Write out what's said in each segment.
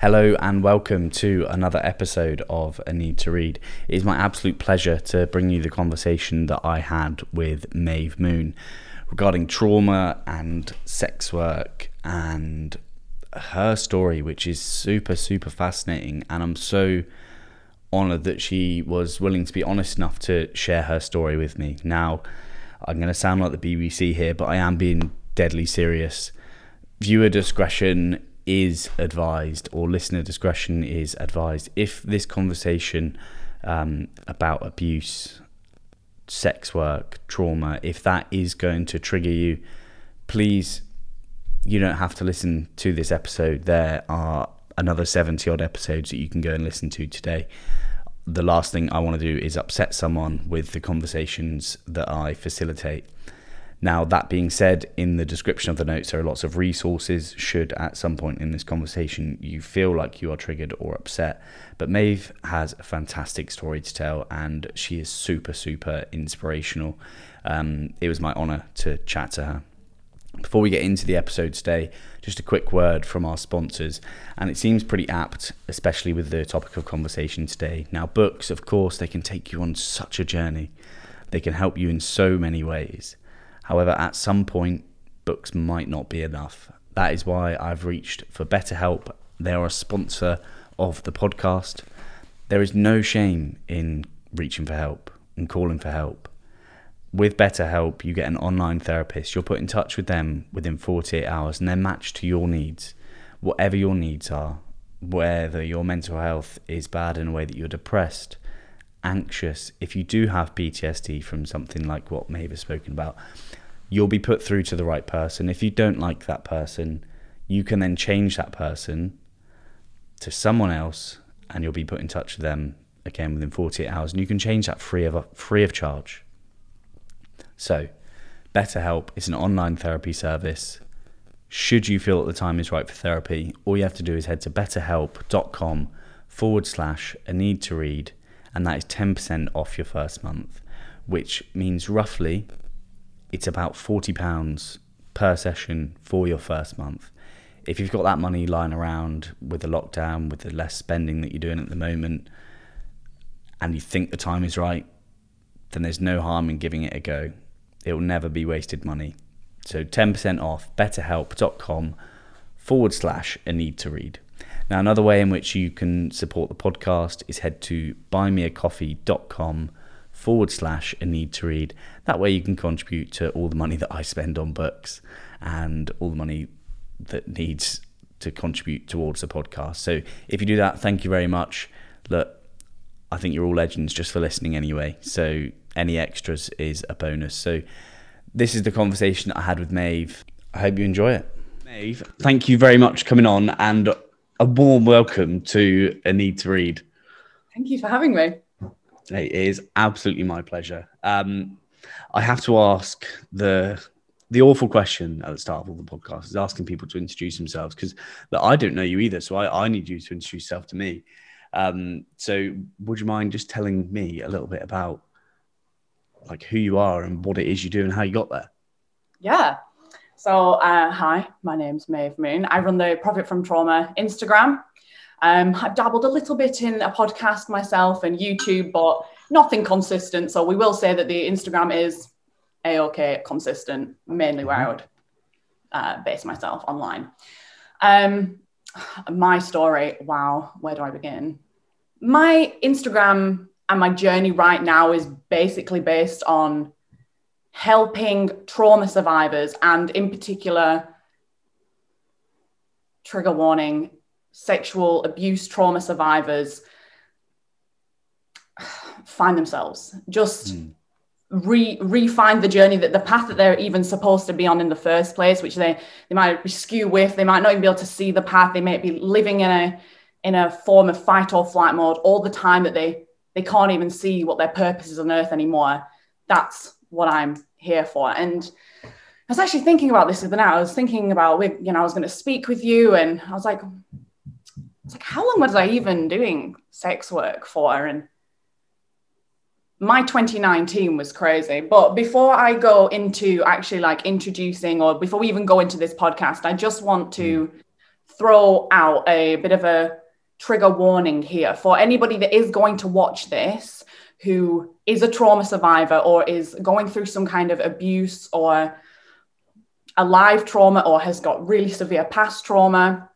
Hello and welcome to another episode of A Need to Read. It is my absolute pleasure to bring you the conversation that I had with Maeve Moon regarding trauma and sex work and her story, which is super, super fascinating. And I'm so honored that she was willing to be honest enough to share her story with me. Now, I'm going to sound like the BBC here, but I am being deadly serious. Viewer discretion is advised or listener discretion is advised. If this conversation um, about abuse, sex work, trauma, if that is going to trigger you, please, you don't have to listen to this episode. There are another 70 odd episodes that you can go and listen to today. The last thing I want to do is upset someone with the conversations that I facilitate. Now, that being said, in the description of the notes, there are lots of resources should at some point in this conversation you feel like you are triggered or upset. But Maeve has a fantastic story to tell, and she is super, super inspirational. Um, it was my honor to chat to her. Before we get into the episode today, just a quick word from our sponsors, and it seems pretty apt, especially with the topic of conversation today. Now, books, of course, they can take you on such a journey, they can help you in so many ways. However, at some point, books might not be enough. That is why I've reached for BetterHelp. They are a sponsor of the podcast. There is no shame in reaching for help and calling for help. With BetterHelp, you get an online therapist. You're put in touch with them within 48 hours and they're matched to your needs, whatever your needs are. Whether your mental health is bad in a way that you're depressed, anxious, if you do have PTSD from something like what Maeve has spoken about, you'll be put through to the right person. If you don't like that person, you can then change that person to someone else and you'll be put in touch with them again within 48 hours and you can change that free of free of charge. So, BetterHelp is an online therapy service. Should you feel that the time is right for therapy, all you have to do is head to betterhelp.com forward slash a need to read, and that is 10% off your first month, which means roughly it's about £40 per session for your first month. If you've got that money lying around with the lockdown, with the less spending that you're doing at the moment, and you think the time is right, then there's no harm in giving it a go. It will never be wasted money. So 10% off betterhelp.com forward slash a need to read. Now, another way in which you can support the podcast is head to buymeacoffee.com forward slash a need to read. That way you can contribute to all the money that I spend on books and all the money that needs to contribute towards the podcast. So if you do that, thank you very much. Look, I think you're all legends just for listening anyway. So any extras is a bonus. So this is the conversation that I had with Maeve. I hope you enjoy it. Maeve, thank you very much coming on and a warm welcome to A Need to Read. Thank you for having me. It is absolutely my pleasure. Um, I have to ask the the awful question at the start of all the podcasts is asking people to introduce themselves because I don't know you either, so I, I need you to introduce yourself to me. Um, so, would you mind just telling me a little bit about like who you are and what it is you do and how you got there? Yeah. So, uh, hi, my name's Maeve Moon. I run the Profit from Trauma Instagram. Um, I've dabbled a little bit in a podcast myself and YouTube, but nothing consistent. So we will say that the Instagram is a okay consistent, mainly where I would uh, base myself online. Um, my story, wow, where do I begin? My Instagram and my journey right now is basically based on helping trauma survivors and, in particular, trigger warning sexual abuse trauma survivors find themselves. Just mm. re refine the journey that the path that they're even supposed to be on in the first place which they they might be skew with. They might not even be able to see the path. They might be living in a in a form of fight or flight mode all the time that they they can't even see what their purpose is on earth anymore. That's what i'm here for and i was actually thinking about this the now. i was thinking about you know i was going to speak with you and i was like it's like, how long was I even doing sex work for? And my 2019 was crazy. But before I go into actually like introducing, or before we even go into this podcast, I just want to mm. throw out a bit of a trigger warning here for anybody that is going to watch this who is a trauma survivor or is going through some kind of abuse or a live trauma or has got really severe past trauma.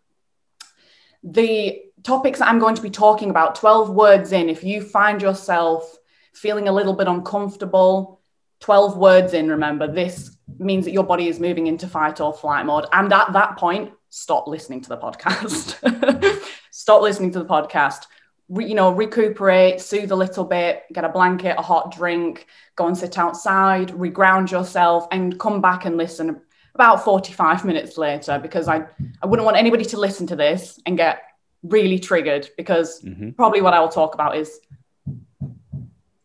The topics I'm going to be talking about, 12 words in, if you find yourself feeling a little bit uncomfortable, 12 words in, remember, this means that your body is moving into fight or flight mode. And at that point, stop listening to the podcast. stop listening to the podcast. Re, you know, recuperate, soothe a little bit, get a blanket, a hot drink, go and sit outside, reground yourself, and come back and listen about 45 minutes later because I, I wouldn't want anybody to listen to this and get really triggered because mm-hmm. probably what I will talk about is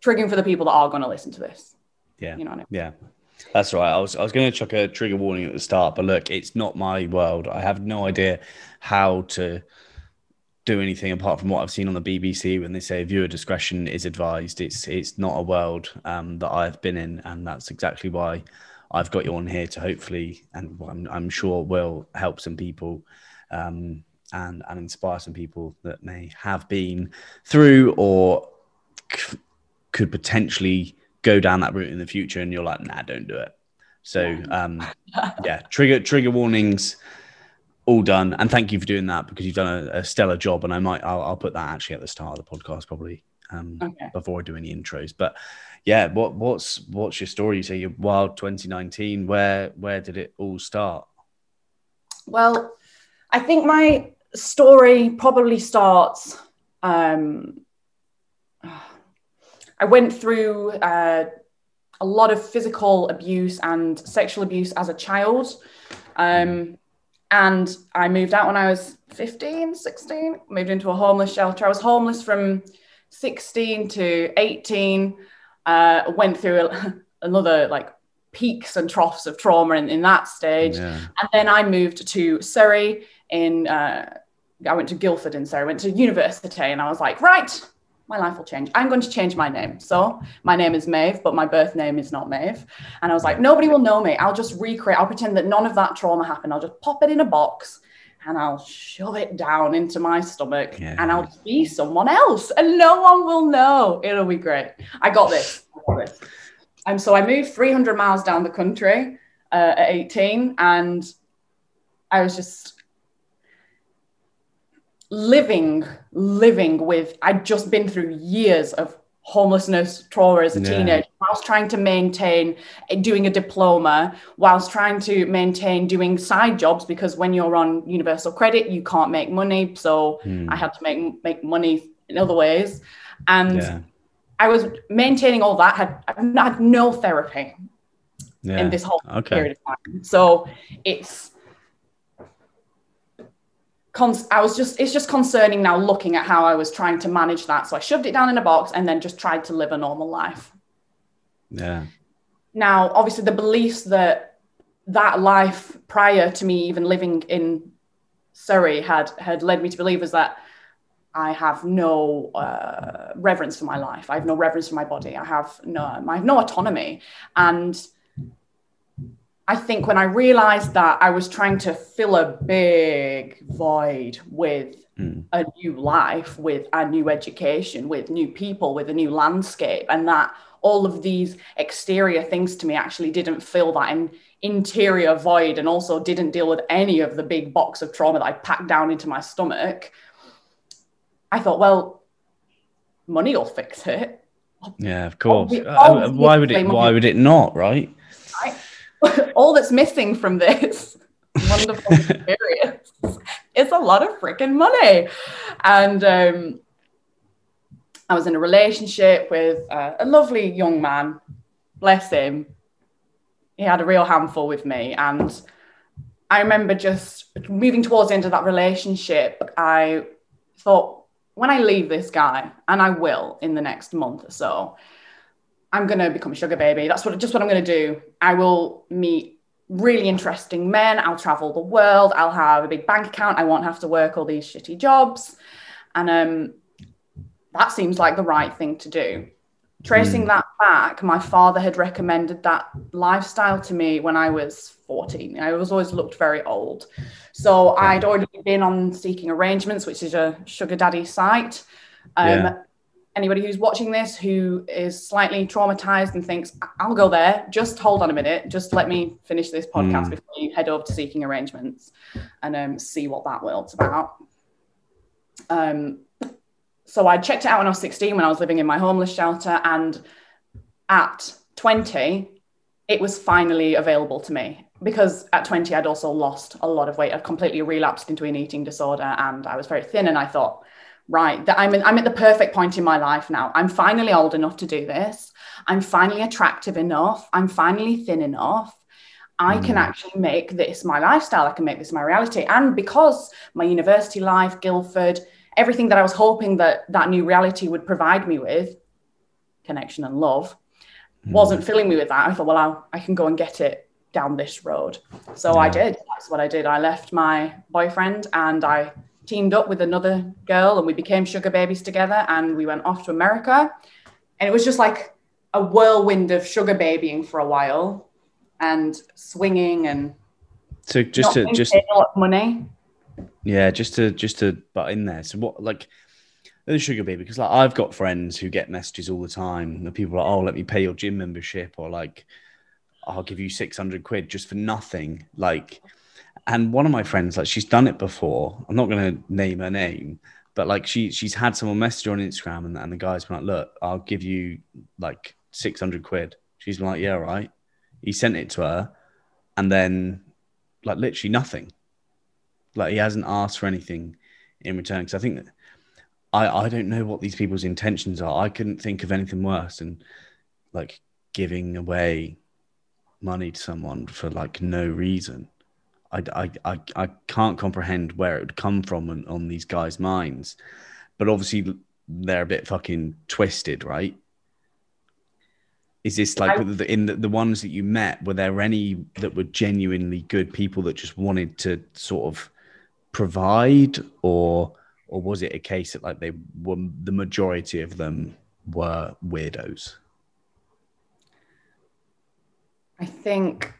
triggering for the people that are going to listen to this. Yeah. You know I mean? Yeah. That's right. I was I was going to chuck a trigger warning at the start, but look, it's not my world. I have no idea how to do anything apart from what I've seen on the BBC when they say viewer discretion is advised. It's it's not a world um, that I've been in, and that's exactly why I've got you on here to hopefully, and I'm, I'm sure will help some people um, and and inspire some people that may have been through or c- could potentially go down that route in the future. And you're like, nah, don't do it. So um, yeah, trigger trigger warnings all done. And thank you for doing that because you've done a, a stellar job. And I might I'll, I'll, put that actually at the start of the podcast probably um, okay. before I do any intros. But yeah, what what's what's your story? You say you're wild 2019. Where where did it all start? Well, I think my story probably starts. Um, I went through uh, a lot of physical abuse and sexual abuse as a child. Um, and I moved out when I was 15, 16, moved into a homeless shelter. I was homeless from 16 to 18 uh, went through a, another like peaks and troughs of trauma in, in that stage. Yeah. And then I moved to Surrey in, uh, I went to Guildford in Surrey, went to university, and I was like, right, my life will change. I'm going to change my name. So my name is Maeve, but my birth name is not Maeve. And I was like, nobody will know me. I'll just recreate, I'll pretend that none of that trauma happened. I'll just pop it in a box and I'll shove it down into my stomach yeah. and I'll be someone else and no one will know. It'll be great. I got this. I got this. And so I moved 300 miles down the country uh, at 18 and I was just living, living with, I'd just been through years of homelessness trauma as a yeah. teenager whilst trying to maintain doing a diploma whilst trying to maintain doing side jobs because when you're on universal credit you can't make money so mm. i had to make make money in other ways and yeah. i was maintaining all that had had no therapy yeah. in this whole okay. period of time so it's I was just it's just concerning now looking at how I was trying to manage that. So I shoved it down in a box and then just tried to live a normal life. Yeah. Now, obviously, the beliefs that that life prior to me even living in Surrey had had led me to believe is that I have no uh, reverence for my life. I have no reverence for my body. I have no I have no autonomy and I think when I realized that I was trying to fill a big void with mm. a new life, with a new education, with new people, with a new landscape, and that all of these exterior things to me actually didn't fill that in, interior void and also didn't deal with any of the big box of trauma that I packed down into my stomach. I thought, well, money will fix it. Yeah, of course. Uh, why would it? Why would it not? Right. right? All that's missing from this wonderful experience is a lot of freaking money. And um, I was in a relationship with uh, a lovely young man, bless him. He had a real handful with me. And I remember just moving towards the end of that relationship, I thought, when I leave this guy, and I will in the next month or so, I'm going to become a sugar baby. That's what just what I'm going to do. I will meet really interesting men. I'll travel the world. I'll have a big bank account. I won't have to work all these shitty jobs. And um, that seems like the right thing to do. Tracing that back, my father had recommended that lifestyle to me when I was 14. I was always looked very old. So I'd already been on Seeking Arrangements, which is a sugar daddy site. Um, Yeah. Anybody who's watching this who is slightly traumatized and thinks, I'll go there, just hold on a minute. Just let me finish this podcast Mm. before you head over to Seeking Arrangements and um, see what that world's about. Um, so I checked it out when I was 16 when I was living in my homeless shelter. And at 20, it was finally available to me because at 20, I'd also lost a lot of weight. I'd completely relapsed into an eating disorder and I was very thin. And I thought, right, that I'm, in, I'm at the perfect point in my life now. I'm finally old enough to do this. I'm finally attractive enough. I'm finally thin enough. I can Mm. actually make this my lifestyle. I can make this my reality. And because my university life, Guildford, everything that I was hoping that that new reality would provide me with, connection and love, wasn't filling me with that. I thought, well, I'll, I can go and get it down this road. So I did. That's what I did. I left my boyfriend and I teamed up with another girl and we became sugar babies together and we went off to America. And it was just like a whirlwind of sugar babying for a while and swinging and So just to just a lot of money. Yeah, just to just to butt in there. So what like the sugar baby? Because like I've got friends who get messages all the time. The people are like, oh, let me pay your gym membership, or like I'll give you six hundred quid just for nothing. Like, and one of my friends, like she's done it before. I'm not gonna name her name, but like she she's had someone message her on Instagram, and, and the guy's been like, look, I'll give you like six hundred quid. She's been like, yeah, right. He sent it to her, and then like literally nothing like he hasn't asked for anything in return because i think i i don't know what these people's intentions are i couldn't think of anything worse than like giving away money to someone for like no reason i i i, I can't comprehend where it would come from on, on these guys minds. But obviously they're a bit fucking twisted right? Is this like I- the, in the, the ones that you met were there any that were genuinely good people that just wanted to sort of provide? Or or was it a case that like they were the majority of them were weirdos? I think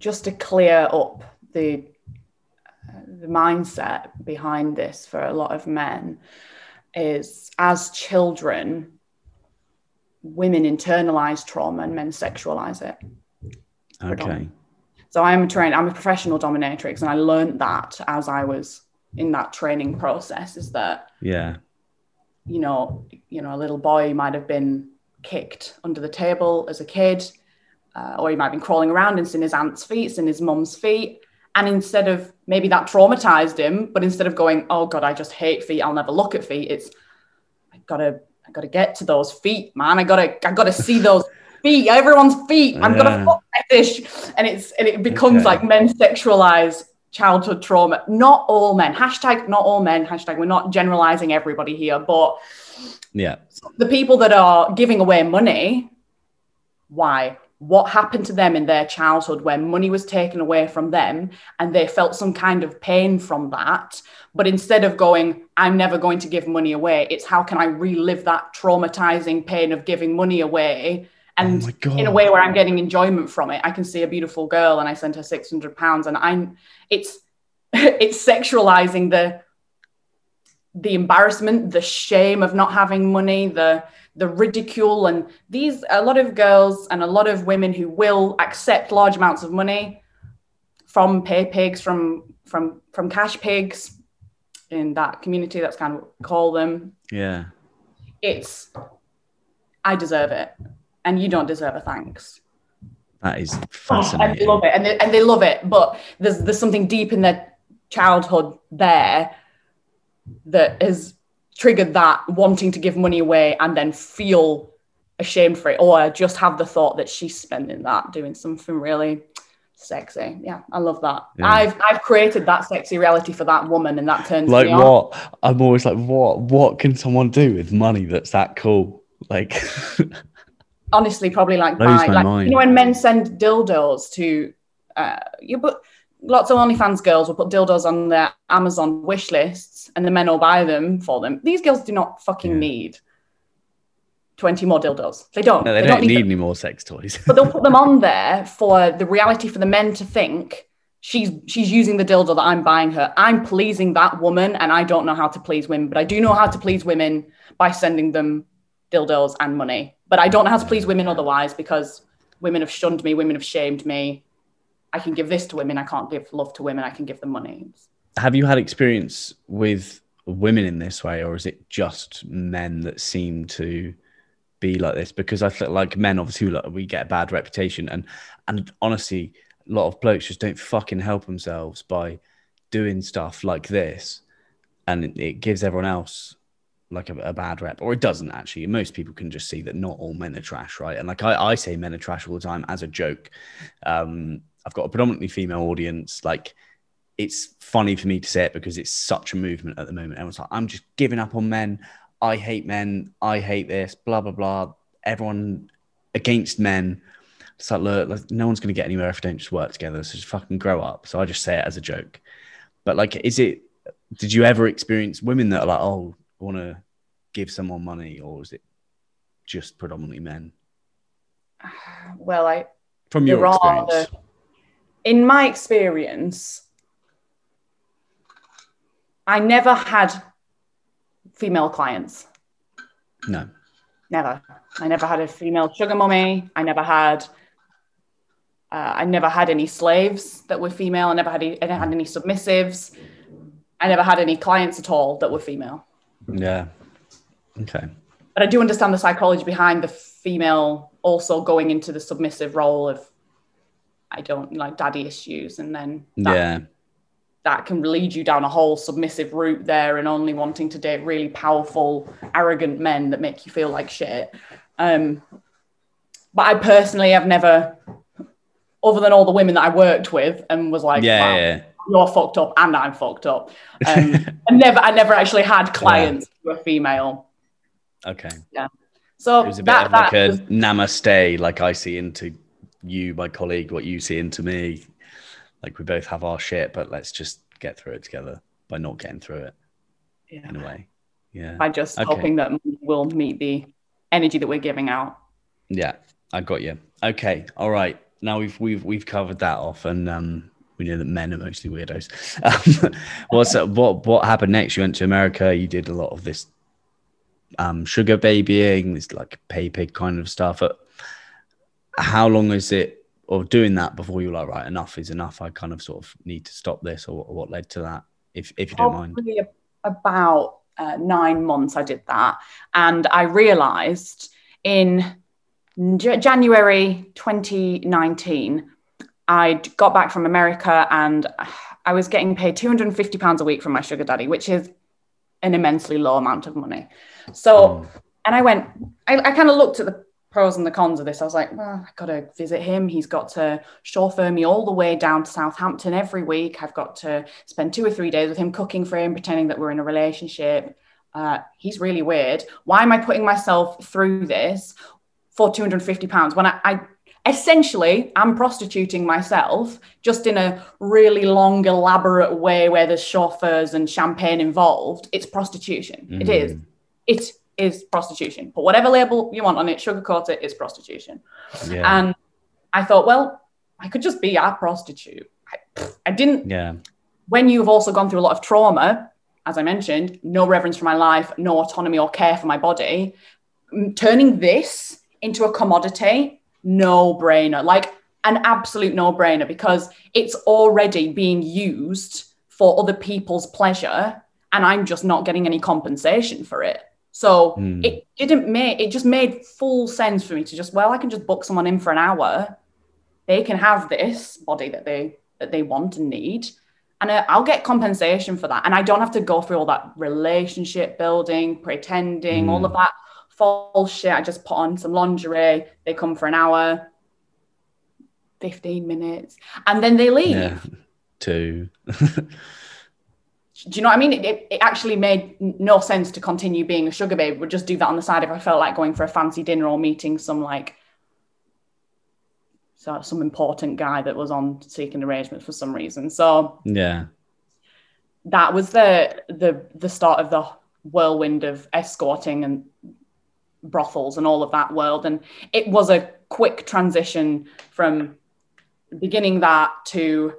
just to clear up the the mindset behind this for a lot of men is as children women internalize trauma and men sexualize it. Okay. So i'm a trained i'm a professional dominatrix and i learned that as i was in that training process is that yeah. you know, you know, a little boy might have been kicked under the table as a kid, uh, or he might have been crawling around and seen his aunt's feet, seen his mum's feet. And instead of maybe that traumatized him, but instead of going, oh God, I just hate feet, I'll never look at feet, it's I gotta, I gotta get to those feet, man. I gotta, I gotta see those feet, everyone's feet. I'm Yeah. gonna foot fetish. And it's and it becomes Okay. like men sexualize childhood trauma. Not all men. Hashtag not all men. Hashtag we're not generalizing everybody here, but yeah the people that are giving away money, why? What happened to them in their childhood when money was taken away from them and they felt some kind of pain from that? But instead of going, I'm never going to give money away, it's how can I relive that traumatizing pain of giving money away? And oh in a way where I'm getting enjoyment from it. I can see a beautiful girl and I send her 600 pounds and I'm it's it's sexualizing the the embarrassment, the shame of not having money, the the ridicule. And these a lot of girls and a lot of women who will accept large amounts of money from pay pigs from from from cash pigs in that community that's kind of what we call them. Yeah. It's i deserve it. And you don't deserve a thanks. That is Oh, and they love it. And they, and they love it. But there's there's something deep in their childhood there that has triggered that wanting to give money away and then feel ashamed for it or just have the thought that she's spending that doing something really sexy. Yeah i love that. Yeah. i've i've created that sexy reality for that woman and that turns like me on. what? I'm always like what what can someone do with money that's that cool? Like honestly probably like buy like mind. you know when men send dildos to uh you but lots of OnlyFans girls will put dildos on their Amazon wish lists and the men will buy them for them. These girls do not fucking Yeah. need 20 more dildos. They don't. No, they, don't, need, them. any more sex toys. But they'll put them on there for the reality for the men to think she's she's using the dildo that I'm buying her. I'm pleasing that woman and I don't know how to please women, but I do know how to please women by sending them dildos and money. But I don't know how to please women otherwise because women have shunned me, women have shamed me. I can give this to women, I can't give love to women, I can give them money. Have you had experience with women in this way, or is it just men that seem to be like this? Because I feel like men, obviously, like, we get a bad reputation, and and honestly, a lot of blokes just don't fucking help themselves by doing stuff like this, and it, gives everyone else like a, a bad rep, or it doesn't actually. Most people can just see that not all men are trash, right? And like I, I say, men are trash all the time as a joke. Um, I've got a predominantly female audience, like it's funny for me to say it because it's such a movement at the moment. Everyone's like, I'm just giving up on men. I hate men. I hate this, blah, blah, blah. Everyone against men. It's like, look, like, no one's going to get anywhere if we don't just work together. So just fucking grow up. So I just say it as a joke. But like, is it, did you ever experience women that are like, oh, I want to give someone money? Or is it just predominantly men? Well, I From your are experience. In my experience, I never had female clients. No. Never. I never had a female sugar mummy. I never had. Uh, I never had any slaves that were female. I never had. Any, I never had any submissives. I never had any clients at all that were female. Yeah. Okay. But I do understand the psychology behind the female also going into the submissive role of, I don't like daddy issues, and then that Yeah. that can lead you down a whole submissive route there and only wanting to date really powerful, arrogant men that make you feel like shit. Um, but I personally have never, other than all the women that I worked with, and was like, Yeah. wow, yeah. you're fucked up and I'm fucked up. Um, I never, I never actually had clients who were female. Okay. Yeah. So It was a bit that, of like a was- namaste, like I see into you, my colleague, what you see into me. Like we both have our shit, but let's just get through it together by not getting through it yeah, in a way. Yeah. by just Okay. hoping that we'll meet the energy that we're giving out. Yeah, I got you. Okay, all right. Now we've we've we've covered that off, and um, we know that men are mostly weirdos. Um, what's uh, what what happened next? You went to America. You did a lot of this um, sugar babying, this like pay pig kind of stuff. Uh, How long is it of doing that before you're like, right, enough is enough? I kind of sort of need to stop this, or, or what led to that? If if you don't mind. About uh, nine months I did that. And I realized in J- January 2019, I'd got back from America and I was getting paid £250 a week from my sugar daddy, which is an immensely low amount of money. So, and I went, I, I kind of looked at the pros and the cons of this. I was like, well, I've got to visit him. He's got to chauffeur me all the way down to Southampton every week. I've got to spend two or three days with him cooking for him, pretending that we're in a relationship. Uh, he's really weird. Why am I putting myself through this for £250 when I, I essentially am prostituting myself just in a really long, elaborate way where there's chauffeurs and champagne involved? It's prostitution. It is. It is prostitution. Put whatever label you want on it, sugarcoat it, it's prostitution. Yeah, And I thought, well, I could just be a prostitute. I, I didn't yeah, when you've also gone through a lot of trauma, as I mentioned, no reverence for my life, no autonomy or care for my body, turning this into a commodity, no brainer, like an absolute no brainer because it's already being used for other people's pleasure and I'm just not getting any compensation for it. So Hmm. it didn't make it just made full sense for me to just well I can just book someone in for an hour. They can have this body that they that they want and need. And uh, i'll get compensation for that. And i don't have to go through all that relationship building pretending all of that false shit i just put on some lingerie. They come for an hour. 15 minutes. And then they leave. Yeah. Two. do you know what i mean it, it, actually made no sense to continue being a sugar babe would just do that on the side if i felt like going for a fancy dinner or meeting some like so some important guy that was on seeking arrangements for some reason. So Yeah. that was the the the start of the whirlwind of escorting and brothels and all of that world and it was a quick transition from beginning that to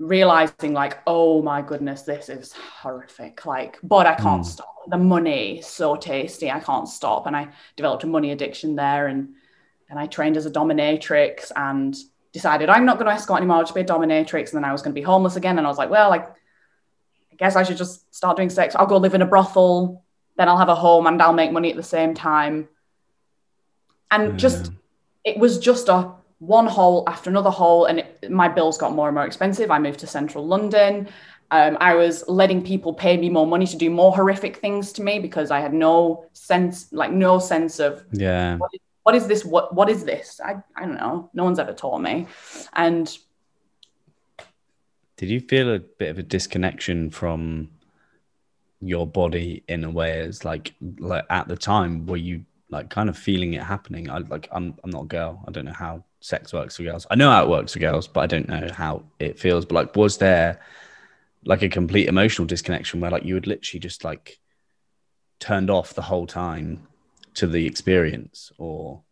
realizing like oh my goodness this is horrific. Like but i can't Mm. stop. The money so tasty. I can't stop. And i developed a money addiction there and and i trained as a dominatrix and decided i'm not going to escort anymore i'll just be a dominatrix. And then i was going to be homeless again. And i was like well like I guess I should just start doing sex. I'll go live in a brothel, then I'll have a home and I'll make money at the same time. And just, it was just a one hole after another hole, and it, my bills got more and more expensive. I moved to central London. Um, I was letting people pay me more money to do more horrific things to me because I had no sense, like no sense of Yeah. what is this? What what is this? I, I don't know. No one's ever taught me. And Did you feel a bit of a disconnection from your body in a way as like like at the time were you like kind of feeling it happening? I like I'm I'm not a girl. I don't know how sex works for girls. I know how it works for girls, but I don't know how it feels. But like was there like a complete emotional disconnection where like you would literally just like turned off the whole time to the experience or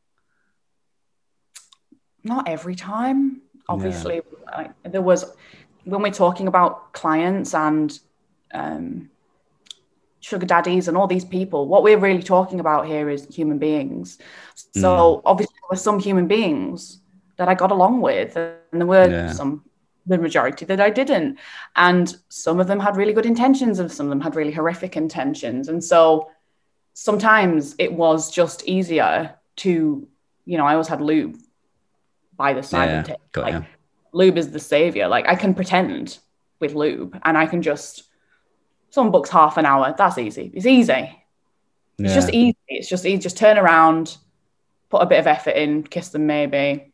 not every time obviously like, there was when we're talking about clients and um, sugar daddies and all these people what we're really talking about here is human beings. So mm. obviously there were some human beings that i got along with and there were Yeah. some the majority that i didn't. And some of them had really good intentions and some of them had really horrific intentions. And so sometimes it was just easier to you know i always had lube by the side Yeah, take got like lube is the savior. Like i can pretend with lube and i can just someone books half an hour. That's easy. It's easy. It's just easy. It's just easy. Just turn around put a bit of effort in kiss them maybe.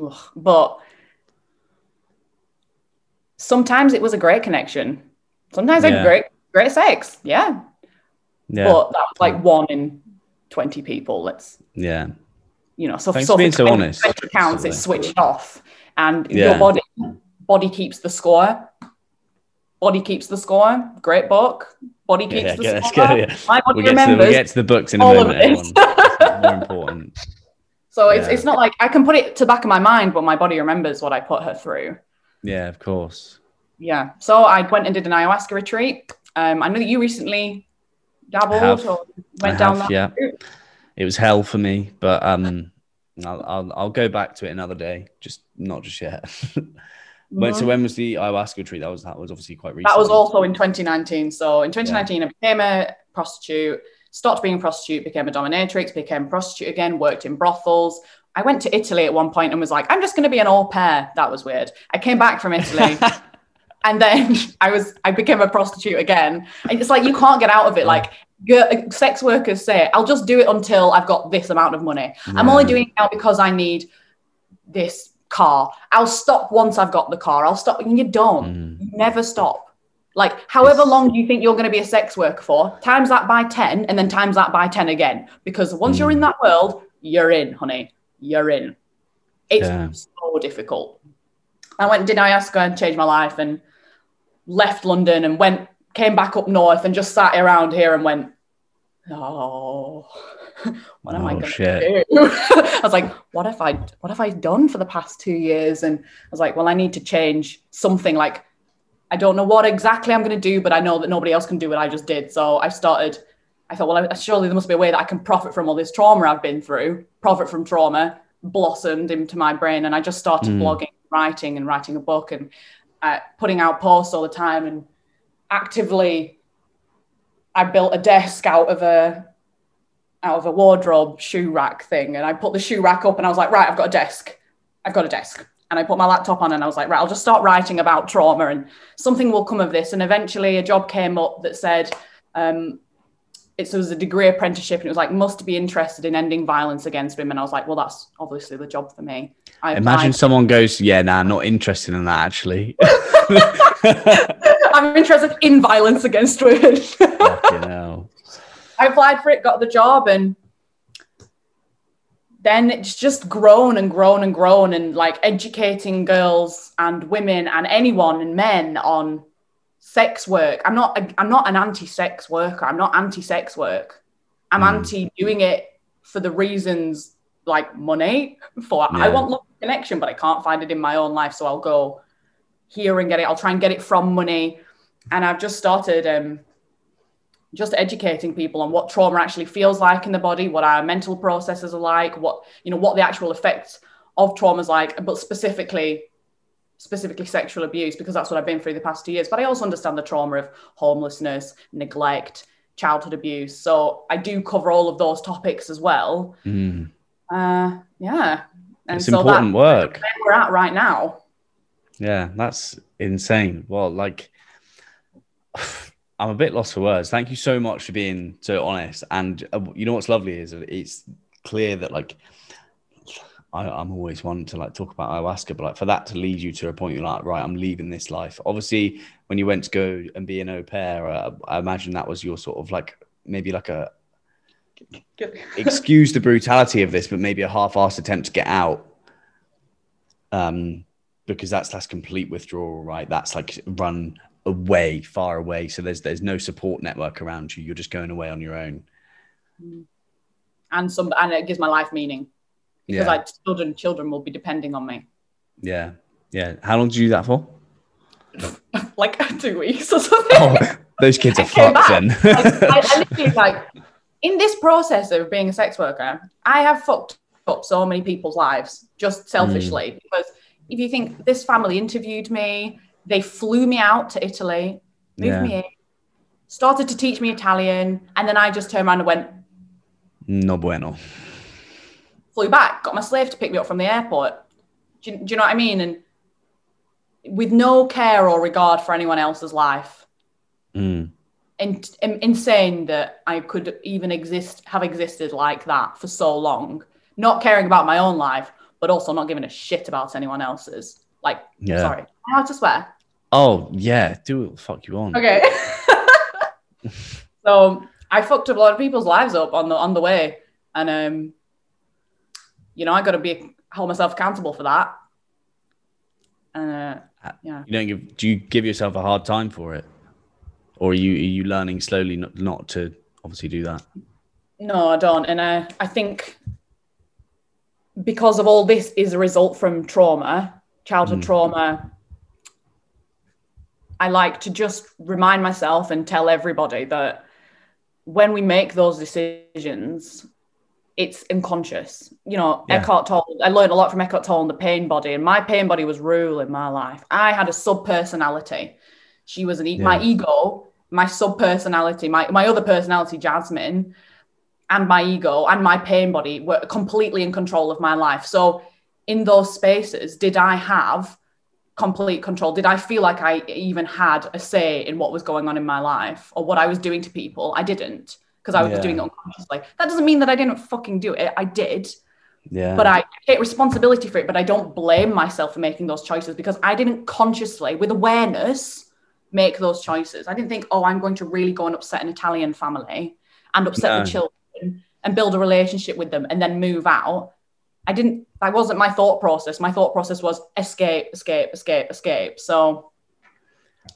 Ugh. but sometimes it was a great connection. Sometimes I Yeah. had great great sex. Yeah. Yeah. But that was like one in 20 people. Let's yeah. you know so Thanks so for being so honest, 20 counts it's switched off. And Yeah. your body body keeps the score body keeps the score great book body keeps yeah, the yeah, let's score go, yeah. my body We'll get, to the, remembers we'll get to the books in a moment. this. Everyone. It's more important. so it's, it's not like i can put it to the back of my mind but my body remembers what i put her through Yeah, of course. yeah so i went and did an ayahuasca retreat um, i know that you recently dabbled have. or went down that yeah. route. It was hell for me, but um, I'll, I'll I'll go back to it another day. Just not just yet. Wait, so when was the ayahuasca retreat? That was that was obviously quite recent. Mm-hmm. That was also in 2019. So in 2019, I became a prostitute, stopped being a prostitute, became a dominatrix, became a prostitute again, worked in brothels. I went to Italy at one point and was like, I'm just going to be an au pair. That was weird. I came back from Italy. and then I was, I became a prostitute again. And it's like, you can't get out of it. Like, sex workers say, I'll just do it until I've got this amount of money. I'm only doing it now because I need this car. I'll stop once I've got the car. I'll stop. And you don't. Mm. You never stop. Like, however long do you think you're going to be a sex worker for? Times that by 10 and then times that by 10 again. Because once you're in that world, you're in, honey. You're in. It's Yeah. so difficult. I went did I ask ayahuasca and changed my life and left London and went, came back up north and just sat around here and went, oh, what am I Oh, going shit. to do? I was like, what have I, what have I done for the past two years? And I was like, well, I need to change something. Like, I don't know what exactly I'm going to do, but I know that nobody else can do what I just did. So I started. I thought, well, I- surely there must be a way that I can profit from all this trauma I've been through. Profit from trauma blossomed into my brain, and I just started Mm. blogging, writing, and writing a book, and uh, putting out posts all the time, and actively. I built a desk out of a out of a wardrobe shoe rack thing, and I put the shoe rack up, and I was like, right, I've got a desk. I've got a desk. And I put my laptop on and I was like, right, I'll just start writing about trauma and something will come of this. And eventually a job came up that said um, it was a degree apprenticeship and it was like, must be interested in ending violence against women. I was like, well, that's obviously the job for me. I Imagine applied. someone goes, yeah, nah, not interested in that actually. I'm interested in violence against women. Fucking hell. I applied for it, got the job, and then it's just grown and grown and grown and like educating girls and women and anyone and men on sex work. I'm not a, I'm not an anti-sex worker. I'm not anti-sex work. I'm mm. anti doing it for the reasons like money for yeah. I want love connection, but I can't find it in my own life. So I'll go here and get it. I'll try and get it from money. And I've just started um, just educating people on what trauma actually feels like in the body, what our mental processes are like, what you know, what the actual effects of trauma is like, but specifically specifically sexual abuse because that's what I've been through the past two years. But I also understand the trauma of homelessness, neglect, childhood abuse. So I do cover all of those topics as well. Mm. Uh, yeah, and it's so important that, work. Where we're at right now. Yeah, that's insane. Well, like. I'm a bit lost for words. Thank you so much for being so honest. And uh, you know what's lovely is it's clear that like I, am always one to like talk about ayahuasca, but like for that to lead you to a point you're like, right, I'm leaving this life. Obviously, when you went to go and be an au pair, uh, I imagine that was your sort of like maybe like a excuse the brutality of this, but maybe a half-assed attempt to get out. Um, because that's that's complete withdrawal, right? That's like run away, far away. So there's there's no support network around you. You're just going away on your own. And some and it gives my life meaning because yeah. like children children will be depending on me. Yeah, yeah. How long did you do that for? like two weeks or something. Oh, those kids are fucked then. like, I, I literally like in this process of being a sex worker, I have fucked up so many people's lives just selfishly mm. because if you think this family interviewed me, they flew me out to Italy, moved yeah. me in, started to teach me Italian, and then I just turned around and went, No bueno. Flew back, got my slave to pick me up from the airport. Do you, do you know what I mean? And with no care or regard for anyone else's life. Mm. And, and insane that I could even exist, have existed like that for so long, not caring about my own life, but also not giving a shit about anyone else's. Like, yeah. sorry, how to swear? Oh yeah, do it. Fuck you on. Okay. so I fucked up a lot of people's lives up on the on the way, and um, you know I got to be hold myself accountable for that. And uh, uh, yeah, you don't give. Do you give yourself a hard time for it, or are you are you learning slowly not not to obviously do that? No, I don't, and uh, I think because of all this is a result from trauma, childhood mm. trauma, I like to just remind myself and tell everybody that when we make those decisions, it's unconscious. You know, yeah. Eckhart Tolle, I learned a lot from Eckhart Tolle and the pain body, and my pain body was ruling my life. I had a sub personality. She was an e- yeah. my ego, my sub personality, my, my other personality, Jasmine, and my ego and my pain body were completely in control of my life. So, in those spaces, did I have complete control? Did I feel like I even had a say in what was going on in my life or what I was doing to people? I didn't because I was yeah. doing it unconsciously. That doesn't mean that I didn't fucking do it. I did. Yeah. But I take responsibility for it, but I don't blame myself for making those choices because I didn't consciously, with awareness, make those choices. I didn't think, oh, I'm going to really go and upset an Italian family and upset no. the children and build a relationship with them and then move out. I didn't, that wasn't my thought process. My thought process was escape, escape, escape, escape. So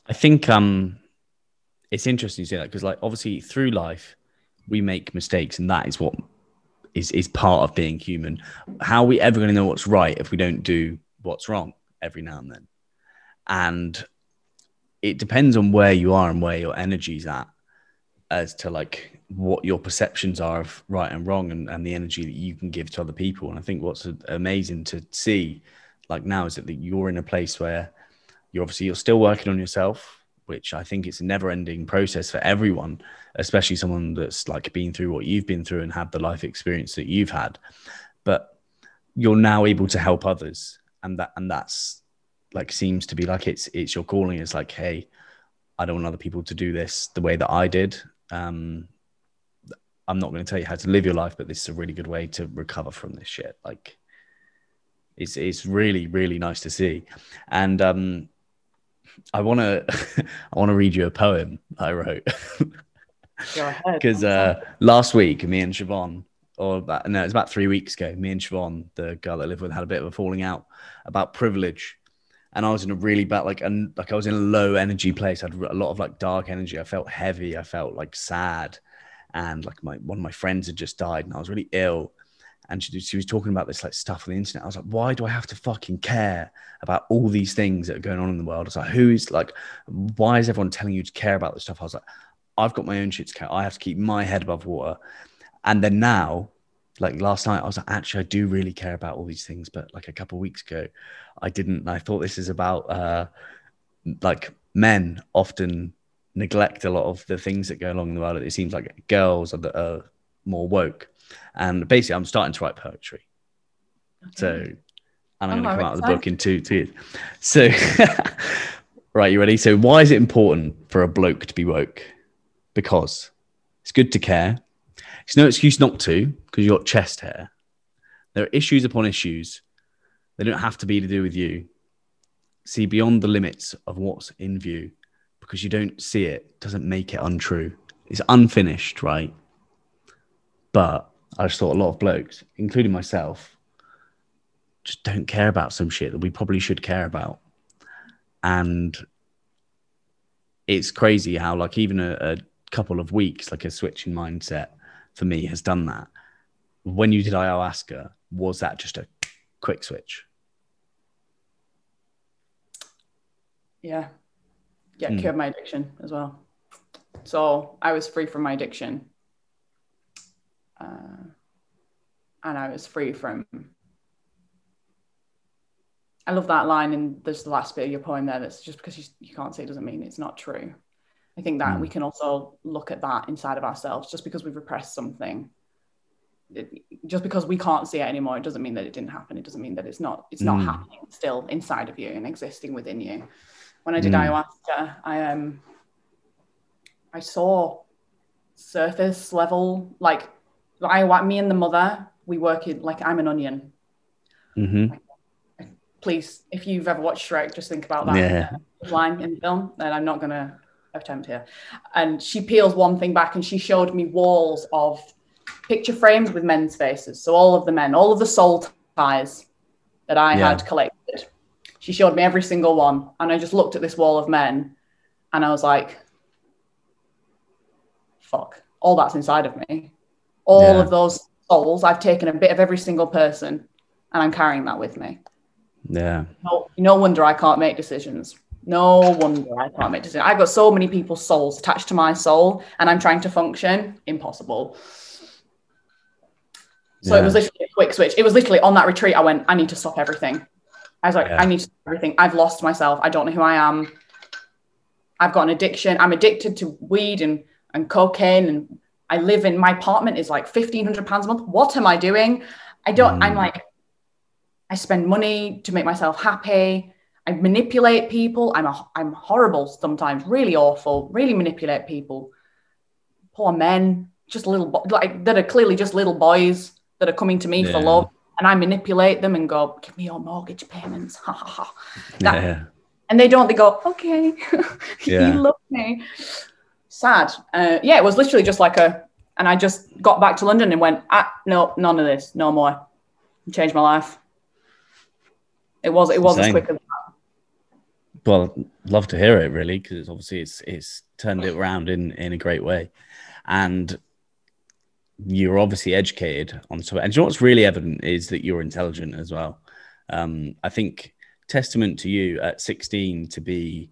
I think um it's interesting to say that because like obviously through life we make mistakes and that is what is is part of being human. How are we ever going to know what's right if we don't do what's wrong every now and then? And it depends on where you are and where your energy's at as to like what your perceptions are of right and wrong and, and the energy that you can give to other people. And I think what's amazing to see like now is that you're in a place where you're obviously you're still working on yourself, which I think it's a never ending process for everyone, especially someone that's like been through what you've been through and had the life experience that you've had. But you're now able to help others. And that and that's like seems to be like it's it's your calling. It's like, hey, I don't want other people to do this the way that I did. Um, I'm not going to tell you how to live your life, but this is a really good way to recover from this shit. Like, it's it's really really nice to see, and um, I want to I want to read you a poem I wrote. because uh, last week me and Siobhan or about, no, it's about three weeks ago. Me and Siobhan, the girl that I live with, had a bit of a falling out about privilege. And I was in a really bad, like, and like I was in a low energy place. I had a lot of like dark energy. I felt heavy. I felt like sad. And like my one of my friends had just died, and I was really ill. And she, she was talking about this like stuff on the internet. I was like, why do I have to fucking care about all these things that are going on in the world? I was like, who is like, why is everyone telling you to care about this stuff? I was like, I've got my own shit to care. I have to keep my head above water. And then now, like last night, I was like, actually, I do really care about all these things. But like a couple weeks ago, I didn't. And I thought this is about uh, like men often neglect a lot of the things that go along in the world. It seems like girls are, the, are more woke. And basically, I'm starting to write poetry. Okay. So, and I'm oh, going to come out with the book in two, two years. So, right, you ready? So, why is it important for a bloke to be woke? Because it's good to care. It's no excuse not to, because you've got chest hair. There are issues upon issues. They don't have to be to do with you. See beyond the limits of what's in view because you don't see it doesn't make it untrue. It's unfinished, right? But I just thought a lot of blokes, including myself, just don't care about some shit that we probably should care about. And it's crazy how, like, even a, a couple of weeks, like a switch in mindset for me has done that. When you did ayahuasca, was that just a quick switch? Yeah. Yeah, mm. cured my addiction as well. So I was free from my addiction. Uh, and I was free from. I love that line in there's the last bit of your poem there. That's just because you, you can't say it doesn't mean it's not true. I think that mm. we can also look at that inside of ourselves. Just because we've repressed something, it, just because we can't see it anymore, it doesn't mean that it didn't happen. It doesn't mean that it's not it's not mm. happening still inside of you and existing within you. When I did mm. ayahuasca, I um I saw surface level like I me and the mother we work in like I'm an onion. Mm-hmm. please, if you've ever watched Shrek, just think about that yeah. line in the film. And I'm not gonna attempt here. And she peels one thing back and she showed me walls of picture frames with men's faces. So all of the men, all of the soul ties that I yeah. had collected. She showed me every single one. And I just looked at this wall of men and I was like, fuck, all that's inside of me. All yeah. of those souls, I've taken a bit of every single person and I'm carrying that with me. Yeah. No, no wonder I can't make decisions no wonder I can't make decisions. I've got so many people's souls attached to my soul, and I'm trying to function. Impossible. So yeah. it was literally a quick switch. It was literally on that retreat. I went, I need to stop everything. I was like, yeah. I need to everything. I've lost myself. I don't know who I am. I've got an addiction. I'm addicted to weed and, and cocaine. And I live in my apartment is like £1,500 a month. What am I doing? I don't, mm. I'm like, I spend money to make myself happy. I manipulate people. I'm a, I'm horrible sometimes, really awful. Really manipulate people. Poor men, just little bo- like that are clearly just little boys that are coming to me yeah. for love, and I manipulate them and go, "Give me your mortgage payments." Ha ha ha. yeah. And they don't. They go, "Okay, yeah. you love me." Sad. Uh, yeah, it was literally just like a, and I just got back to London and went, ah, "No, none of this, no more." Changed my life. It was. It was as quick as that. well, love to hear it really because obviously it's it's turned it around in in a great way, and you're obviously educated on so. And you know what's really evident is that you're intelligent as well. Um, I think testament to you at 16 to be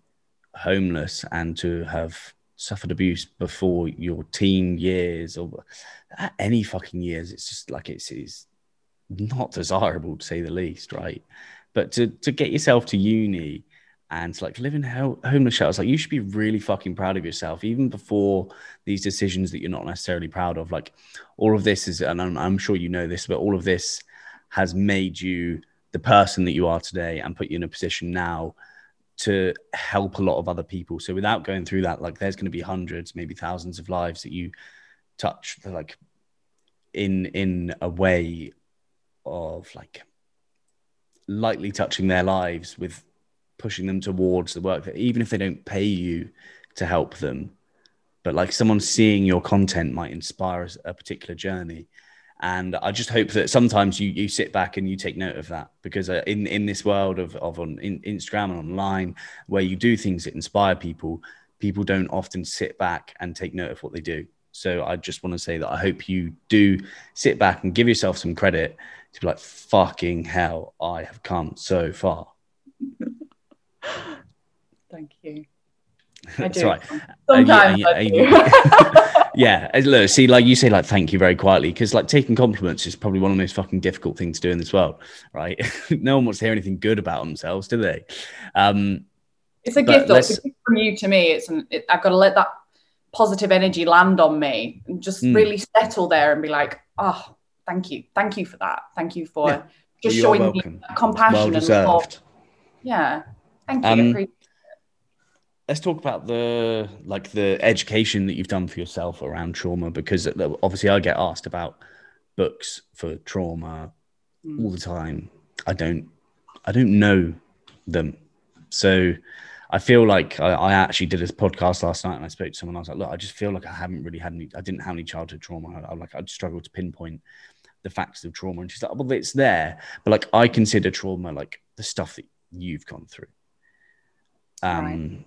homeless and to have suffered abuse before your teen years or any fucking years. It's just like it's, it's not desirable to say the least, right? But to to get yourself to uni and like living ho- homeless shelters like you should be really fucking proud of yourself even before these decisions that you're not necessarily proud of. Like all of this is and I'm, I'm, sure you know this but all of this has made you the person that you are today and put you in a position now to help a lot of other people. So without going through that like there's going to be hundreds maybe thousands of lives that you touch like in in a way of like lightly touching their lives with pushing them towards the work that even if they don't pay you to help them but like someone seeing your content might inspire a particular journey And I just hope that sometimes you, you sit back and you take note of that because uh, in, in this world of, of on in, Instagram and online where you do things that inspire people, people don't often sit back and take note of what they do. So I just want to say that I hope you do sit back and give yourself some credit to be like, fucking hell, I have come so far. Thank you. I do. right. Sometimes uh, yeah, yeah, yeah, look, see, like you say, like thank you very quietly, because like taking compliments is probably one of the most fucking difficult things to do in this world, right? no one wants to hear anything good about themselves, do they? Um, it's a gift, though. It's a gift from you to me. It's an, it, I've got to let that positive energy land on me and just mm. really settle there and be like, oh, thank you, thank you for that, thank you for yeah. just well, showing me compassion well and love. Yeah, thank you. Um, let's talk about the like the education that you've done for yourself around trauma because obviously I get asked about books for trauma mm. all the time. I don't I don't know them. So I feel like I, I, actually did this podcast last night and I spoke to someone. I was like, look, I just feel like I haven't really had any, I didn't have any childhood trauma. I, I like, I'd struggle to pinpoint the facts of trauma. And she's like, well, it's there. But like, I consider trauma like the stuff that you've gone through. Um, right.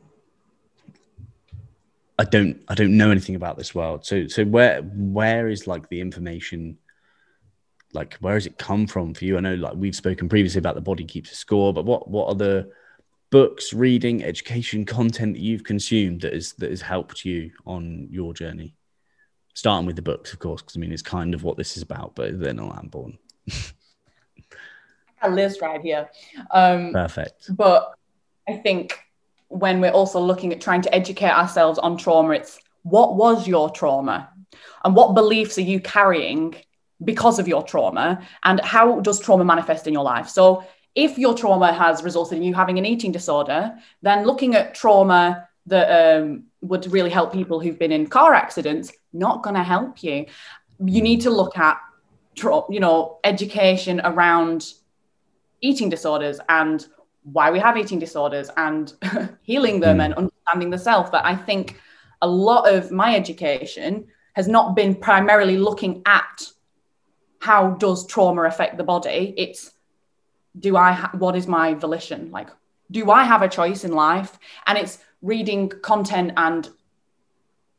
I don't I don't know anything about this world. So so where where is like the information like where has it come from for you? I know like we've spoken previously about the body keeps a score, but what what are the books, reading, education, content that you've consumed that has that has helped you on your journey? Starting with the books, of course, because I mean it's kind of what this is about, but they're not Lamborn. a list right here. Um, Perfect. But I think when we're also looking at trying to educate ourselves on trauma, it's what was your trauma and what beliefs are you carrying because of your trauma and how does trauma manifest in your life? So, if your trauma has resulted in you having an eating disorder, then looking at trauma that um, would really help people who've been in car accidents, not going to help you. You need to look at, you know, education around eating disorders and why we have eating disorders and healing them mm. and understanding the self. But I think a lot of my education has not been primarily looking at how does trauma affect the body. It's do I ha- what is my volition like? Do I have a choice in life? And it's reading content and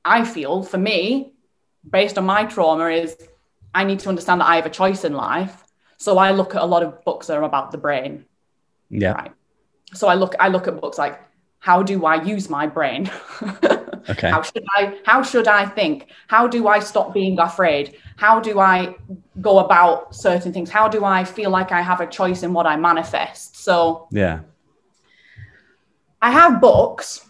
I feel for me, based on my trauma, is I need to understand that I have a choice in life. So I look at a lot of books that are about the brain. Yeah. Right so I look I look at books like how do I use my brain? okay. How should I how should I think? How do I stop being afraid? How do I go about certain things? How do I feel like I have a choice in what I manifest? So Yeah. I have books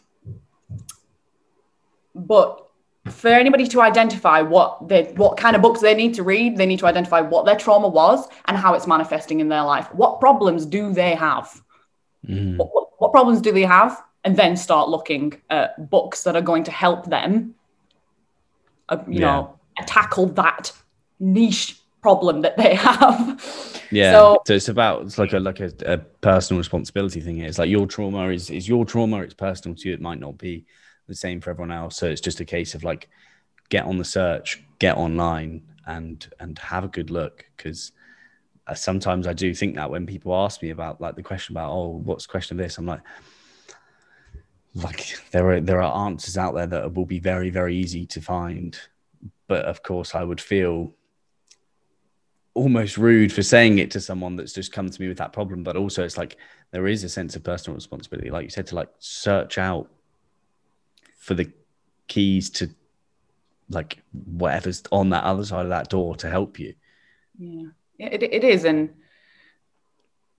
but for anybody to identify what they what kind of books they need to read, they need to identify what their trauma was and how it's manifesting in their life. What problems do they have? Mm. What, what, problems do they have? And then start looking at books that are going to help them, uh, you yeah. know, tackle that niche problem that they have. Yeah. So, so it's about it's like a like a, a, personal responsibility thing. here. It's like your trauma is is your trauma. It's personal to you. It might not be the same for everyone else. So it's just a case of like get on the search, get online, and and have a good look. Because uh, sometimes I do think that when people ask me about like the question about oh what's the question of this? I'm like like there are there are answers out there that will be very very easy to find. But of course I would feel almost rude for saying it to someone that's just come to me with that problem. But also it's like there is a sense of personal responsibility like you said to like search out for the keys to like whatever's on that other side of that door to help you. Yeah. It, it is and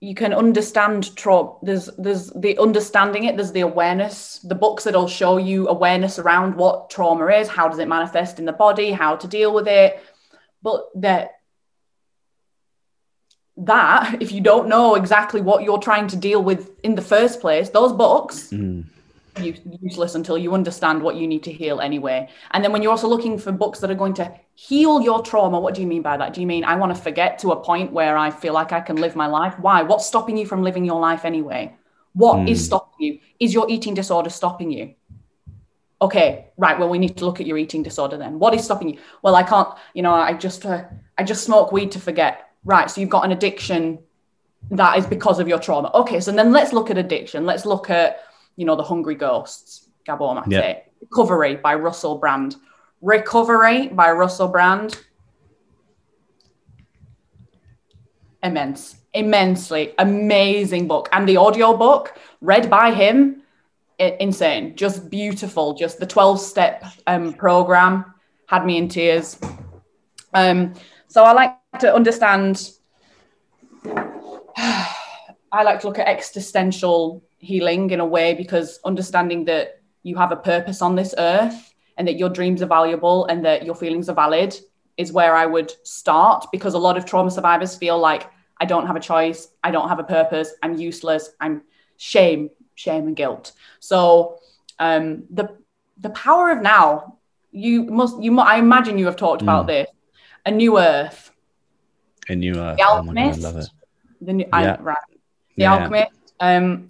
you can understand trauma. There's there's the understanding it there's the awareness. The books that'll show you awareness around what trauma is how does it manifest in the body how to deal with it. But that that if you don't know exactly what you're trying to deal with in the first place those books mm useless until you understand what you need to heal anyway. And then when you're also looking for books that are going to heal your trauma, what do you mean by that? Do you mean I want to forget to a point where I feel like I can live my life? Why? What's stopping you from living your life anyway? What mm. is hmm. stopping you? Is your eating disorder stopping you? Okay, right. Well, we need to look at your eating disorder then. What is stopping you? Well, I can't, you know, I just, uh, I I just smoke weed to forget. Right. So you've got an addiction that is because of your trauma. Okay. So then let's look at addiction. Let's look at, you know, the hungry ghosts, Gabor Mate. Yeah. Recovery by Russell Brand. Recovery by Russell Brand. Immense, immensely amazing book. And the audio book read by him, insane, just beautiful. Just the 12 step um, program had me in tears. Um, so I like to understand, I like to look at existential healing in a way because understanding that you have a purpose on this earth and that your dreams are valuable and that your feelings are valid is where I would start because a lot of trauma survivors feel like I don't have a choice, I don't have a purpose, I'm useless, I'm shame, shame and guilt. So um, the the power of now, you must you I imagine you have talked about this. A new earth, A new are. the oh God, alchemist, love it. the new Yeah. I, right, the Yeah. alchemist. Um,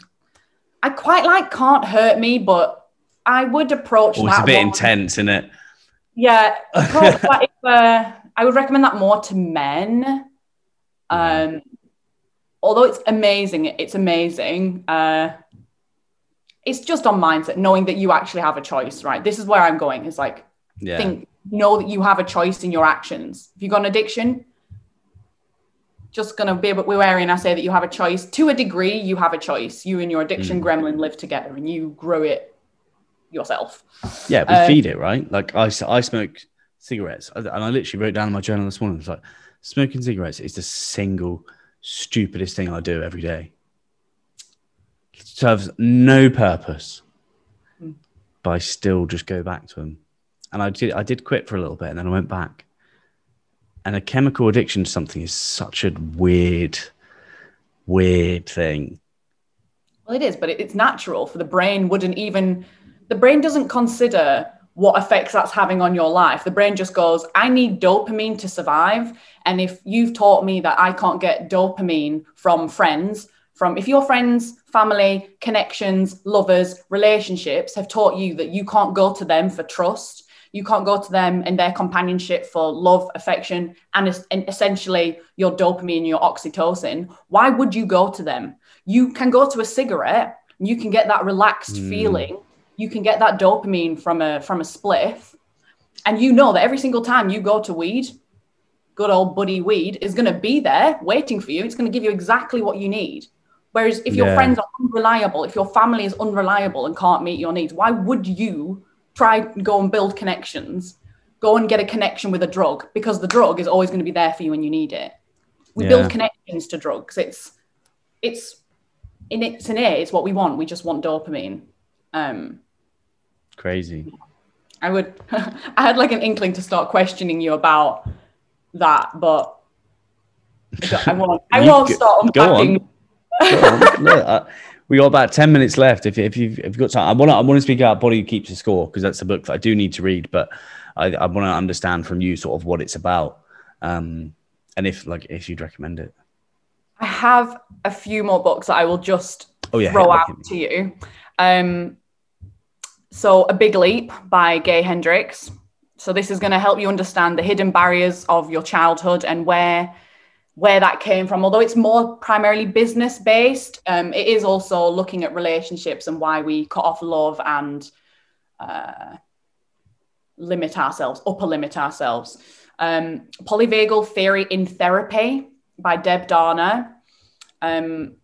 I quite like can't hurt me, but I would approach Oh, it's that a bit one- intense, isn't it? Yeah, if, uh, I would recommend that more to men. Um, although it's amazing, it's amazing. Uh, it's just on mindset, knowing that you actually have a choice, right? This is where I'm going. Is like Yeah. think, know that you have a choice in your actions. If you've got an addiction, just gonna be a bit wary, and I say that you have a choice to a degree. You have a choice. You and your addiction Mm. gremlin live together, and you grow it yourself. Yeah, we Um, feed it, right? Like I, I smoke cigarettes, and I literally wrote down in my journal this morning. It's like smoking cigarettes is the single stupidest thing I do every day. It serves no purpose, Mm. but I still just go back to them. And I did, I did quit for a little bit, and then I went back. And a chemical addiction to something is such a weird, weird thing. Well, it is, but it's natural for the brain. Wouldn't even the brain doesn't consider what effects that's having on your life. The brain just goes, "I need dopamine to survive." And if you've taught me that I can't get dopamine from friends, from if your friends, family, connections, lovers, relationships have taught you that you can't go to them for trust, you can't go to them and their companionship for love, affection, and, and essentially your dopamine, your oxytocin, why would you go to them? You can go to a cigarette, you can get that relaxed Mm. feeling, you can get that dopamine from a from a spliff, and you know that every single time you go to weed, good old buddy weed is going to be there waiting for you. It's going to give you exactly what you need. Whereas if your Yeah. friends are unreliable, if your family is unreliable and can't meet your needs, why would you try and go and build connections? Go and get a connection with a drug because the drug is always going to be there for you when you need it. We Yeah. build connections to drugs. It's it's in its in it It's what we want. We just want dopamine. Um, Crazy. I would. I had like an inkling to start questioning you about that, but I won't. I won't go- start go on. unpacking. Go on. Look, uh, we got about 10 minutes left. If, if, you've, if you've got time, I want to I wanna speak about Body Keeps the Score because that's a book that I do need to read, but I, I want to understand from you sort of what it's about. Um, and if like if you'd recommend it. I have a few more books that I will just Oh, yeah. throw out to you. Um, so, A Big Leap by Gay Hendricks. So, this is going to help you understand the hidden barriers of your childhood and where where that came from. Although it's more primarily business based, um, it is also looking at relationships and why we cut off love and uh, limit ourselves, upper limit ourselves. Um, Polyvagal Theory in Therapy by Deb Dana. Um,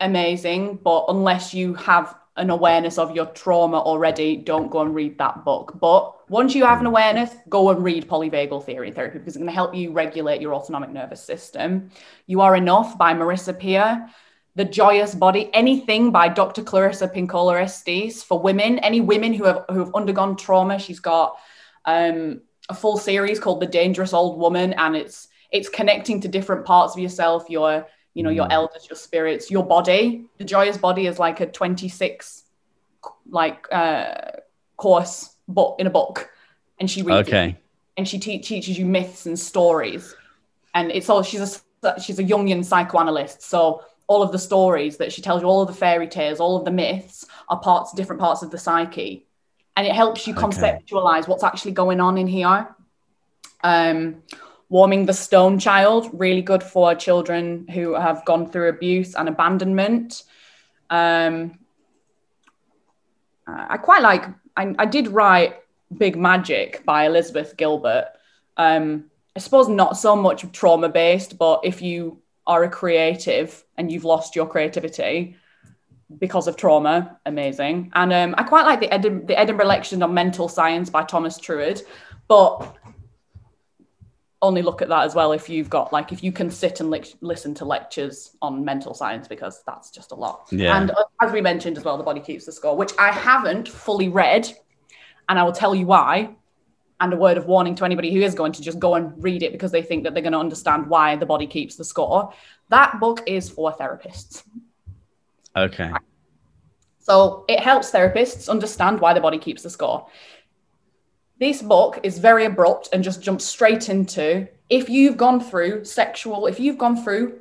amazing, but unless you have an awareness of your trauma already, don't go and read that book. But once you have an awareness, go and read polyvagal theory and therapy because it's going to help you regulate your autonomic nervous system. You Are Enough by Marissa Peer. The Joyous Body, anything by Dr. Clarissa Pinkola Estes for women, any women who have who have undergone trauma. She's got um, a full series called The Dangerous Old Woman, and it's it's connecting to different parts of yourself, your you know, your Mm. elders, your spirits, your body. The joyous body is like a 26 like uh course book in a book. And she reads it Okay. and she te- teaches you myths and stories. And it's all she's a she's a Jungian psychoanalyst. So all of the stories that she tells you, all of the fairy tales, all of the myths are parts, different parts of the psyche, and it helps you Okay. conceptualize what's actually going on in here. Um, Warming the Stone Child, really good for children who have gone through abuse and abandonment. Um, I quite like, I, I did write Big Magic by Elizabeth Gilbert. Um, I suppose not so much trauma based, but if you are a creative and you've lost your creativity because of trauma, amazing. And um, I quite like the, Edim- the Edinburgh Lectures on Mental Science by Thomas Troward, but only look at that as well if you've got like if you can sit and li- listen to lectures on mental science because that's just a lot. Yeah. And uh, as we mentioned as well, the body keeps the score, which I haven't fully read, and I will tell you why. And a word of warning to anybody who is going to just go and read it because they think that they're going to understand why the body keeps the score. That book is for therapists. Okay. So it helps therapists understand why the body keeps the score. This book is very abrupt and just jumps straight into if you've gone through sexual, if you've gone through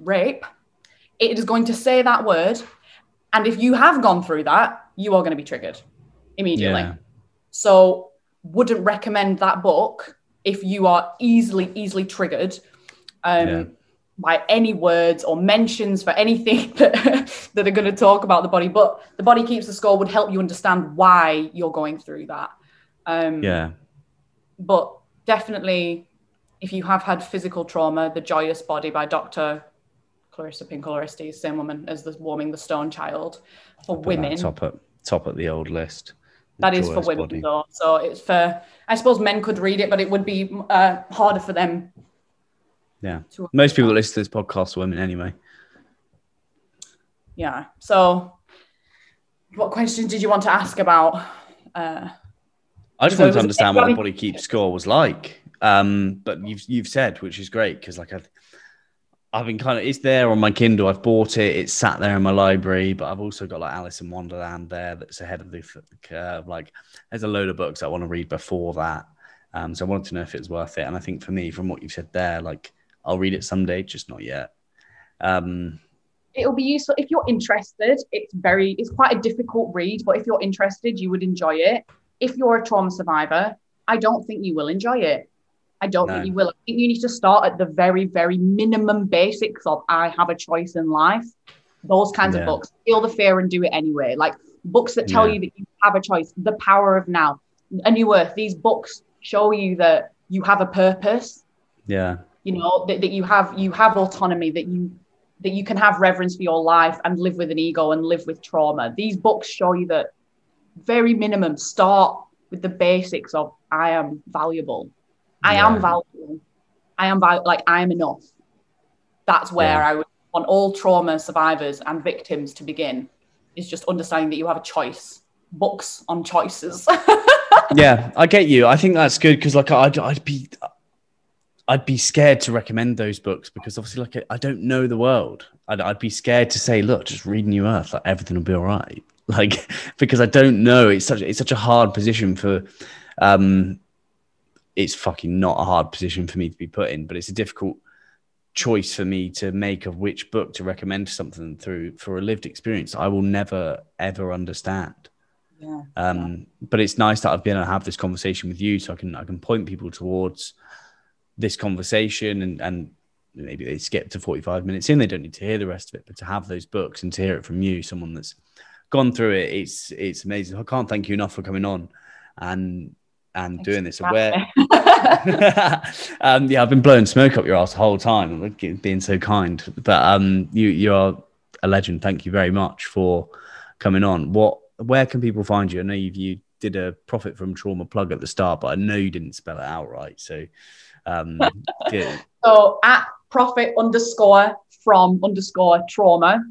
rape, it is going to say that word. And if you have gone through that, you are going to be triggered immediately. Yeah. So wouldn't recommend that book if you are easily, easily triggered. Um, Yeah. by any words or mentions for anything that, that are going to talk about the body. But the body keeps the score would help you understand why you're going through that. Um, Yeah. But definitely, if you have had physical trauma, The Joyous Body by Dr. Clarissa Pinkola Estes, same woman as the Warming the Stone Child for women. Top at top at the old list. That is for women, Body. though. So it's for, I suppose men could read it, but it would be uh, harder for them. Yeah. Most people that listen to this podcast are women anyway. Yeah. So, what questions did you want to ask about? Uh, I just So wanted to understand what the body keeps score was like. Um, but you've you've said, which is great because like I've I've been kind of it's there on my Kindle. I've bought it. It's sat there in my library, but I've also got like Alice in Wonderland there that's ahead of the curve. Like there's a load of books I want to read before that. Um, so I wanted to know if it's worth it. And I think for me, from what you've said there, like I'll read it someday, just not yet. Um, it'll be useful if you're interested. It's very, it's quite a difficult read, but if you're interested, you would enjoy it. If you're a trauma survivor, I don't think you will enjoy it. I don't No. think you will. I think you need to start at the very, very minimum basics of I have a choice in life. Those kinds Yeah. of books. Feel the fear and do it anyway. Like books that tell Yeah. you that you have a choice. The Power of Now, A New Earth. These books show you that you have a purpose yeah, you know that, that you have you have autonomy that you that you can have reverence for your life and live with an ego and live with trauma these books show you that very minimum start with the basics of i am valuable i Yeah. am valuable i am val- like i'm enough that's where Yeah. i would want all trauma survivors and victims to begin is just understanding that you have a choice books on choices yeah, I get you. I think that's good because like I'd, I'd be I'd be scared to recommend those books because obviously like I don't know the world. I'd, I'd be scared to say, look, just read New Earth, like everything will be all right. Like because I don't know. It's such it's such a hard position for. um It's fucking not a hard position for me to be put in, but it's a difficult choice for me to make of which book to recommend something through for a lived experience I will never ever understand. yeah Um, but it's nice that I've been able to have this conversation with you, so I can I can point people towards this conversation, and and maybe they skip to forty five minutes in, they don't need to hear the rest of it, but to have those books and to hear it from you, someone that's gone through it, it's it's amazing. I can't thank you enough for coming on and and doing this. Where um, yeah, I've been blowing smoke up your ass the whole time, being so kind. But um, you you are a legend. Thank you very much for coming on. What where can people find you? I know you you did a profit from trauma plug at the start, but I know you didn't spell it out right. So um, yeah, So at profit underscore from underscore trauma.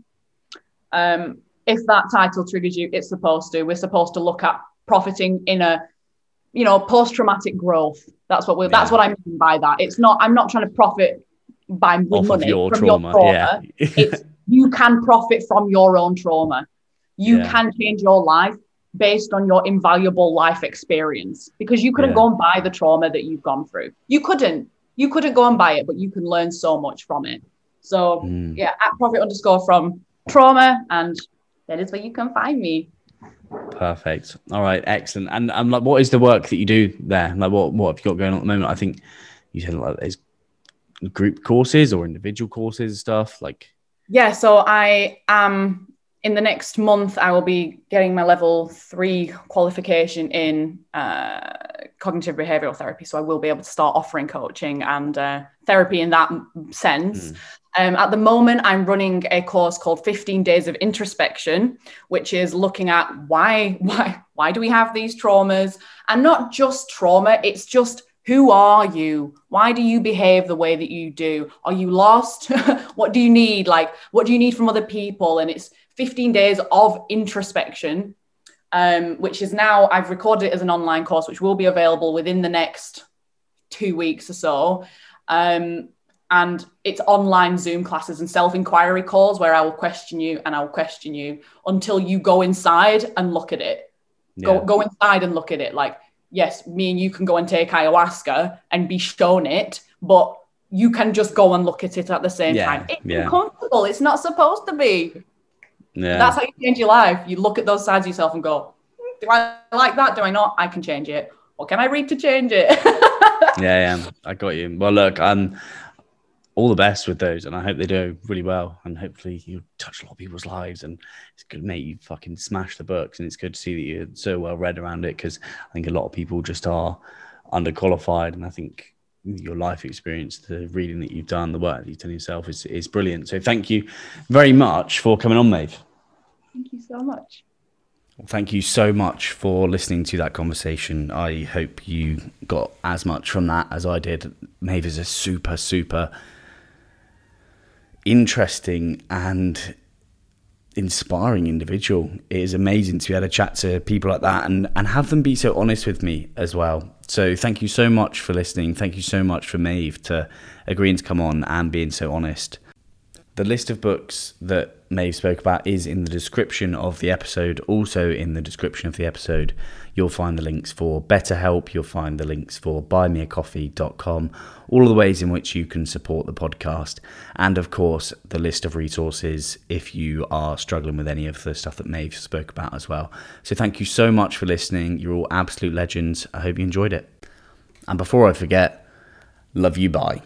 Um, if that title triggers you, it's supposed to. We're supposed to look at profiting in a, you know, post-traumatic growth. That's what we're. That's what I mean by that. It's not. I'm not trying to profit by off money your from trauma. your trauma. Yeah, It's you can profit from your own trauma. You Yeah. can change your life based on your invaluable life experience because you couldn't Yeah. go and buy the trauma that you've gone through. You couldn't. You couldn't go and buy it, but you can learn so much from it. So Mm. yeah, at profit underscore from trauma, and that is where you can find me. Perfect. All right, excellent. And I'm like, what is the work that you do there? Like, what what have you got going on at the moment? I think you said like there's group courses or individual courses and stuff like yeah so i am in the next month i will be getting my level three qualification in uh, cognitive behavioral therapy so i will be able to start offering coaching and uh, therapy in that sense mm. Um, at the moment i'm running a course called 15 days of introspection which is looking at why why why do we have these traumas and not just trauma it's just who are you? Why do you behave the way that you do? Are you lost? what do you need? Like, what do you need from other people? And it's 15 days of introspection, um, which is now, I've recorded it as an online course, which will be available within the next two weeks or so. Um, and it's online Zoom classes and self inquiry calls where I will question you and I will question you until you go inside and look at it. Yeah. Go, go inside and look at it. Like, yes, me and you can go and take ayahuasca and be shown it, but you can just go and look at it at the same yeah, time. It's yeah. uncomfortable. It's not supposed to be. Yeah. That's how you change your life. You look at those sides of yourself and go, hmm, do I like that? Do I not? I can change it. What can I read to change it? yeah, yeah, I got you. Well, look, um, all the best with those, and I hope they do really well. And hopefully, you touch a lot of people's lives. And it's good, mate. You fucking smash the books, and it's good to see that you're so well read around it because I think a lot of people just are underqualified, and I think your life experience, the reading that you've done, the work that you've done yourself is is brilliant. So thank you very much for coming on, Maeve. Thank you so much. Well, thank you so much for listening to that conversation. I hope you got as much from that as I did. Maeve is a super, super interesting and inspiring individual. It is amazing to be able to chat to people like that and, and have them be so honest with me as well. So thank you so much for listening. Thank you so much for Maeve to agreeing to come on and being so honest. The list of books that Maeve spoke about is in the description of the episode. Also, in the description of the episode, you'll find the links for BetterHelp, you'll find the links for buymeacoffee.com, all of the ways in which you can support the podcast, and of course, the list of resources if you are struggling with any of the stuff that Maeve spoke about as well. So, thank you so much for listening. You're all absolute legends. I hope you enjoyed it. And before I forget, love you, bye.